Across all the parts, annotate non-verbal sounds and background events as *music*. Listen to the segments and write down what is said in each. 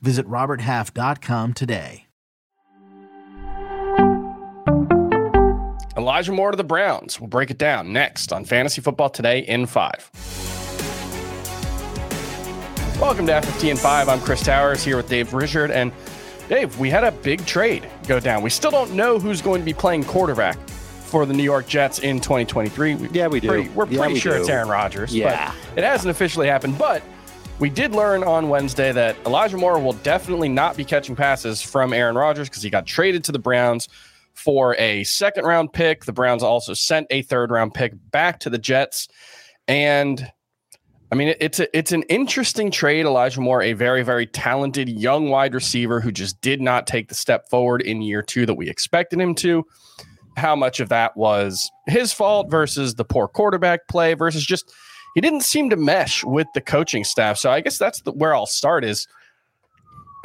Visit RobertHalf.com today. Elijah Moore to the Browns. We'll break it down next on Fantasy Football Today in 5. Welcome to FFT in 5. I'm Chris Towers here with Dave Richard. And Dave, we had a big trade go down. We still don't know who's going to be playing quarterback for the New York Jets in 2023. Yeah, we do. Pretty, we're Yeah, pretty we sure do. it's Aaron Rodgers. Yeah. But it hasn't officially happened. But we did learn on Wednesday that Elijah Moore will definitely not be catching passes from Aaron Rodgers because he got traded to the Browns for a second round pick. The Browns also sent a third round pick back to the Jets. And I mean, it's a, it's an interesting trade. Elijah Moore, a very very talented young wide receiver who just did not take the step forward in year two that we expected him to. How much of that was his fault versus the poor quarterback play versus just he didn't seem to mesh with the coaching staff. So I guess that's the, where I'll start. Is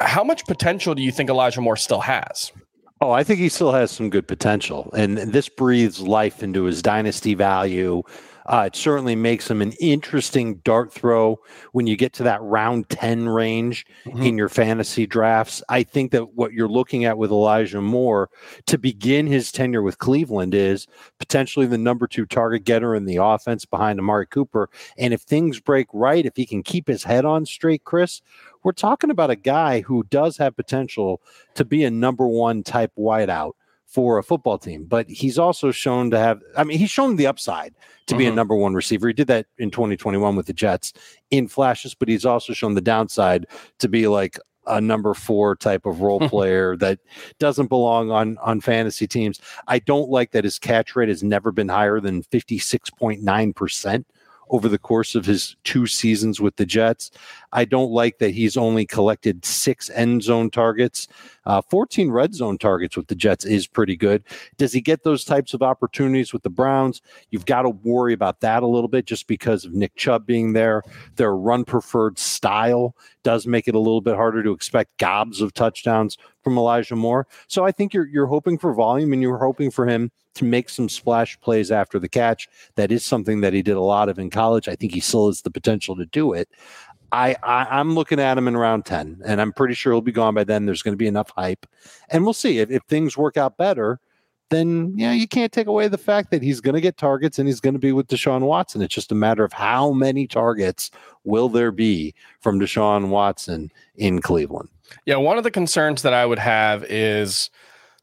how much potential do you think Elijah Moore still has? Oh, I think he still has some good potential, and this breathes life into his dynasty value. Uh, it certainly makes him an interesting dart throw when you get to that round 10 range in your fantasy drafts. I think that what you're looking at with Elijah Moore to begin his tenure with Cleveland is potentially the number two target getter in the offense behind Amari Cooper. And if things break right, if he can keep his head on straight, Chris, we're talking about a guy who does have potential to be a number one type wideout for a football team. But he's also shown to have, I mean, he's shown the upside to be a Mhm. number one receiver. He did that in 2021 with the Jets in flashes, but he's also shown the downside to be like a number four type of role *laughs* player that doesn't belong on on fantasy teams. I don't like that his catch rate has never been higher than 56.9% over the course of his two seasons with the Jets. I don't like that he's only collected six end zone targets. Uh, 14 red zone targets with the Jets is pretty good. Does he get those types of opportunities with the Browns? You've got to worry about that a little bit just because of Nick Chubb being there. Their run preferred style does make it a little bit harder to expect gobs of touchdowns from Elijah Moore. So I think you're you're hoping for volume and you're hoping for him to make some splash plays after the catch. That is something that he did a lot of in college. I think he still has the potential to do it. I, I I'm looking at him in round 10 and I'm pretty sure he'll be gone by then. There's going to be enough hype. And we'll see if, if things work out better, then yeah, you can't take away the fact that he's going to get targets and he's going to be with Deshaun Watson. It's just a matter of how many targets will there be from Deshaun Watson in Cleveland. Yeah, one of the concerns that I would have is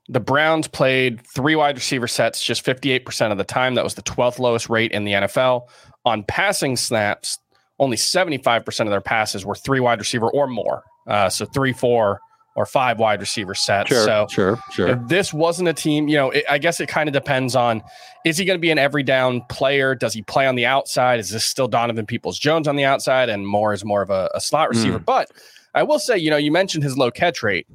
the Browns played three wide receiver sets just 58% of the time. That was the 12th lowest rate in the NFL. On passing snaps, only 75% of their passes were three wide receiver or more. Uh, so three, four, or five wide receiver sets. so sure, sure. if this wasn't a team, you know, it, I guess it kind of depends on is he going to be an every down player? Does he play on the outside? Is this still Donovan Peoples Jones on the outside and Moore is more of a, a slot receiver? Mm. But I will say, you know, you mentioned his low catch rate.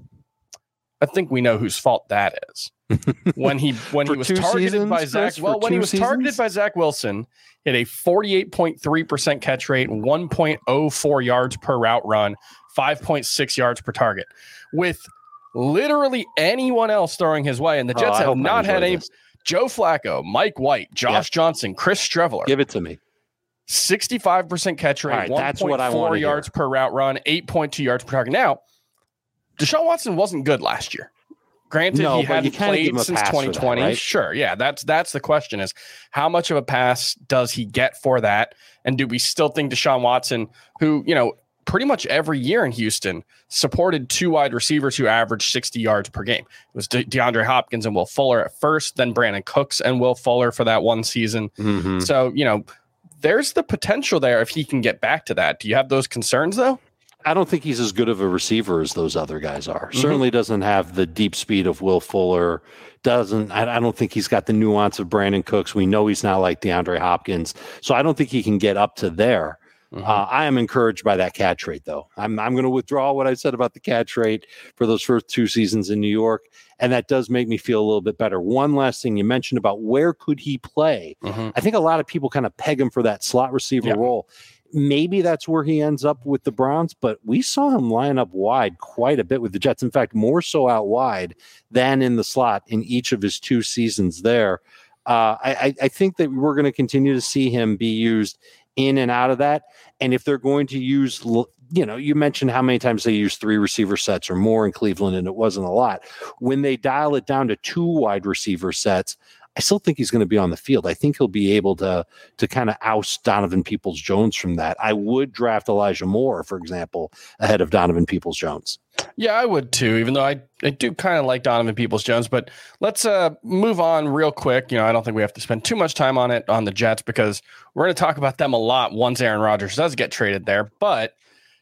I think we know whose fault that is. *laughs* when he when he was targeted by Zach, Chris? Well, when he was targeted by Zach Wilson, had a 48.3% catch rate, 1.04 yards per route run, 5.6 yards per target. With literally anyone else throwing his way, and the Oh, Jets I have not had any this. Joe Flacco, Mike White, Josh Johnson, Chris Streveler. Give it to me. 65% catch rate, right, that's what I 1.4 wanna hear. yards per route run, 8.2 yards per target. Now, Deshaun Watson wasn't good last year. Granted, No, he hadn't played since pass for that, 2020. right? Sure, yeah, that's that's the question: is how much of a pass does he get for that? And do we still think Deshaun Watson, who you know pretty much every year in Houston supported two wide receivers who averaged 60 yards per game? It was De- DeAndre Hopkins and Will Fuller at first, then Brandin Cooks and Will Fuller for that one season. Mhm. So, you know, there's the potential there if he can get back to that. Do you have those concerns though? I don't think he's as good of a receiver as those other guys are. Mm-hmm. Certainly doesn't have the deep speed of Will Fuller. Doesn't I, I don't think he's got the nuance of Brandin Cooks. We know he's not like DeAndre Hopkins, so I don't think he can get up to there. Mm-hmm. Uh, I am encouraged by that catch rate, though. I'm I'm going to withdraw what I said about the catch rate for those first two seasons in New York, and that does make me feel a little bit better. One last thing you mentioned about where could he play? Mm-hmm. I think a lot of people kind of peg him for that slot receiver yeah. role. Maybe that's where he ends up with the Browns, but we saw him line up wide quite a bit with the Jets. In fact, more so out wide than in the slot in each of his two seasons there. Uh, I, I think that we're going to continue to see him be used in and out of that. And if they're going to use, you know, you mentioned how many times they use three receiver sets or more in Cleveland, and it wasn't a lot. When they dial it down to two wide receiver sets, I still think he's going to be on the field. I think he'll be able to to kind of oust Donovan Peoples Jones from that. I would draft Elijah Moore, for example, ahead of Donovan Peoples Jones. Yeah, I would too, even though I, I do kind of like Donovan Peoples Jones. But let's uh, move on real quick. You know, I don't think we have to spend too much time on it on the Jets because we're going to talk about them a lot once Aaron Rodgers does get traded there. But,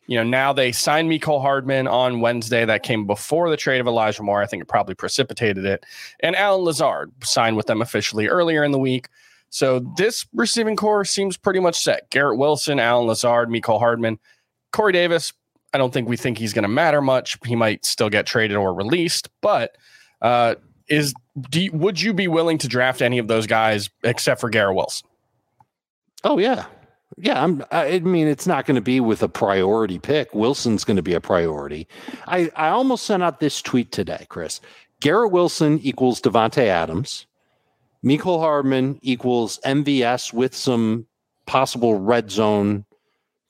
you know, now they signed Mecole Hardman on Wednesday. That came before the trade of Elijah Moore. I think it probably precipitated it. And Allen Lazard signed with them officially earlier in the week. So this receiving corps seems pretty much set. Garrett Wilson, Allen Lazard, Mecole Hardman, Corey Davis, I don't think we think he's going to matter much. He might still get traded or released, but uh, is you, would you be willing to draft any of those guys except for Garrett Wilson? Oh yeah, yeah. I'm. I mean, it's not going to be with a priority pick. Wilson's going to be a priority. I I almost sent out this tweet today, Chris. Garrett Wilson equals Davante Adams. Mecole Hardman equals MVS with some possible red zone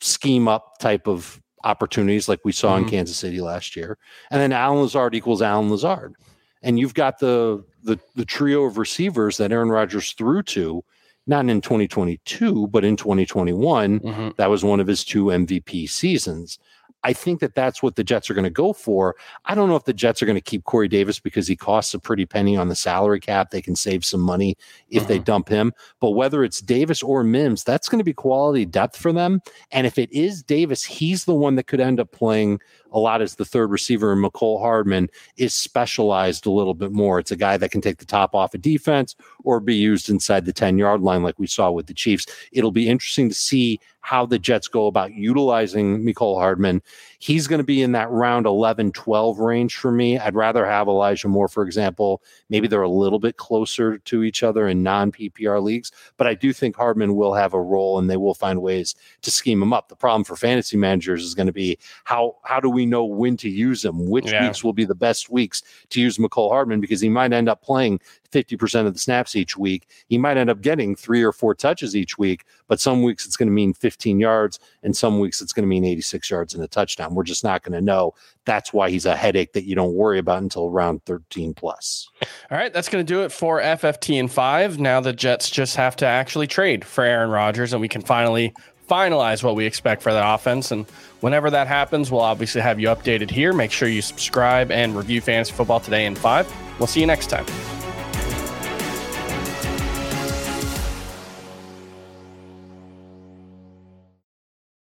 scheme up type of opportunities like we saw mm-hmm. in Kansas City last year. And then Allen Lazard equals Allen Lazard. And you've got the the the trio of receivers that Aaron Rodgers threw to, not in 2022, but in 2021. Mm-hmm. That was one of his two MVP seasons. I think that that's what the Jets are going to go for. I don't know if the Jets are going to keep Corey Davis because he costs a pretty penny on the salary cap. They can save some money if mm-hmm. they dump him. But whether it's Davis or Mims, that's going to be quality depth for them. And if it is Davis, he's the one that could end up playing a lot as the third receiver, and Mecole Hardman is specialized a little bit more. It's a guy that can take the top off a of defense or be used inside the 10 yard line, like we saw with the Chiefs. It'll be interesting to see how the Jets go about utilizing Mecole Hardman. He's going to be in that round 11, 12 range for me. I'd rather have Elijah Moore, for example. Maybe they're a little bit closer to each other in non PPR leagues, but I do think Hardman will have a role and they will find ways to scheme him up. The problem for fantasy managers is going to be how, how do we know when to use him, which yeah. weeks will be the best weeks to use Mecole Hardman because he might end up playing 50% of the snaps each week. He might end up getting three or four touches each week, but some weeks it's going to mean 15 yards and some weeks it's going to mean 86 yards and a touchdown. We're just not going to know. That's why he's a headache that you don't worry about until round 13 plus. All right, that's going to do it for FFT and 5. Now the Jets just have to actually trade for Aaron Rodgers and we can finally finalize what we expect for that offense. And whenever that happens, we'll obviously have you updated here. Make sure you subscribe and review Fantasy Football Today in five. We'll see you next time.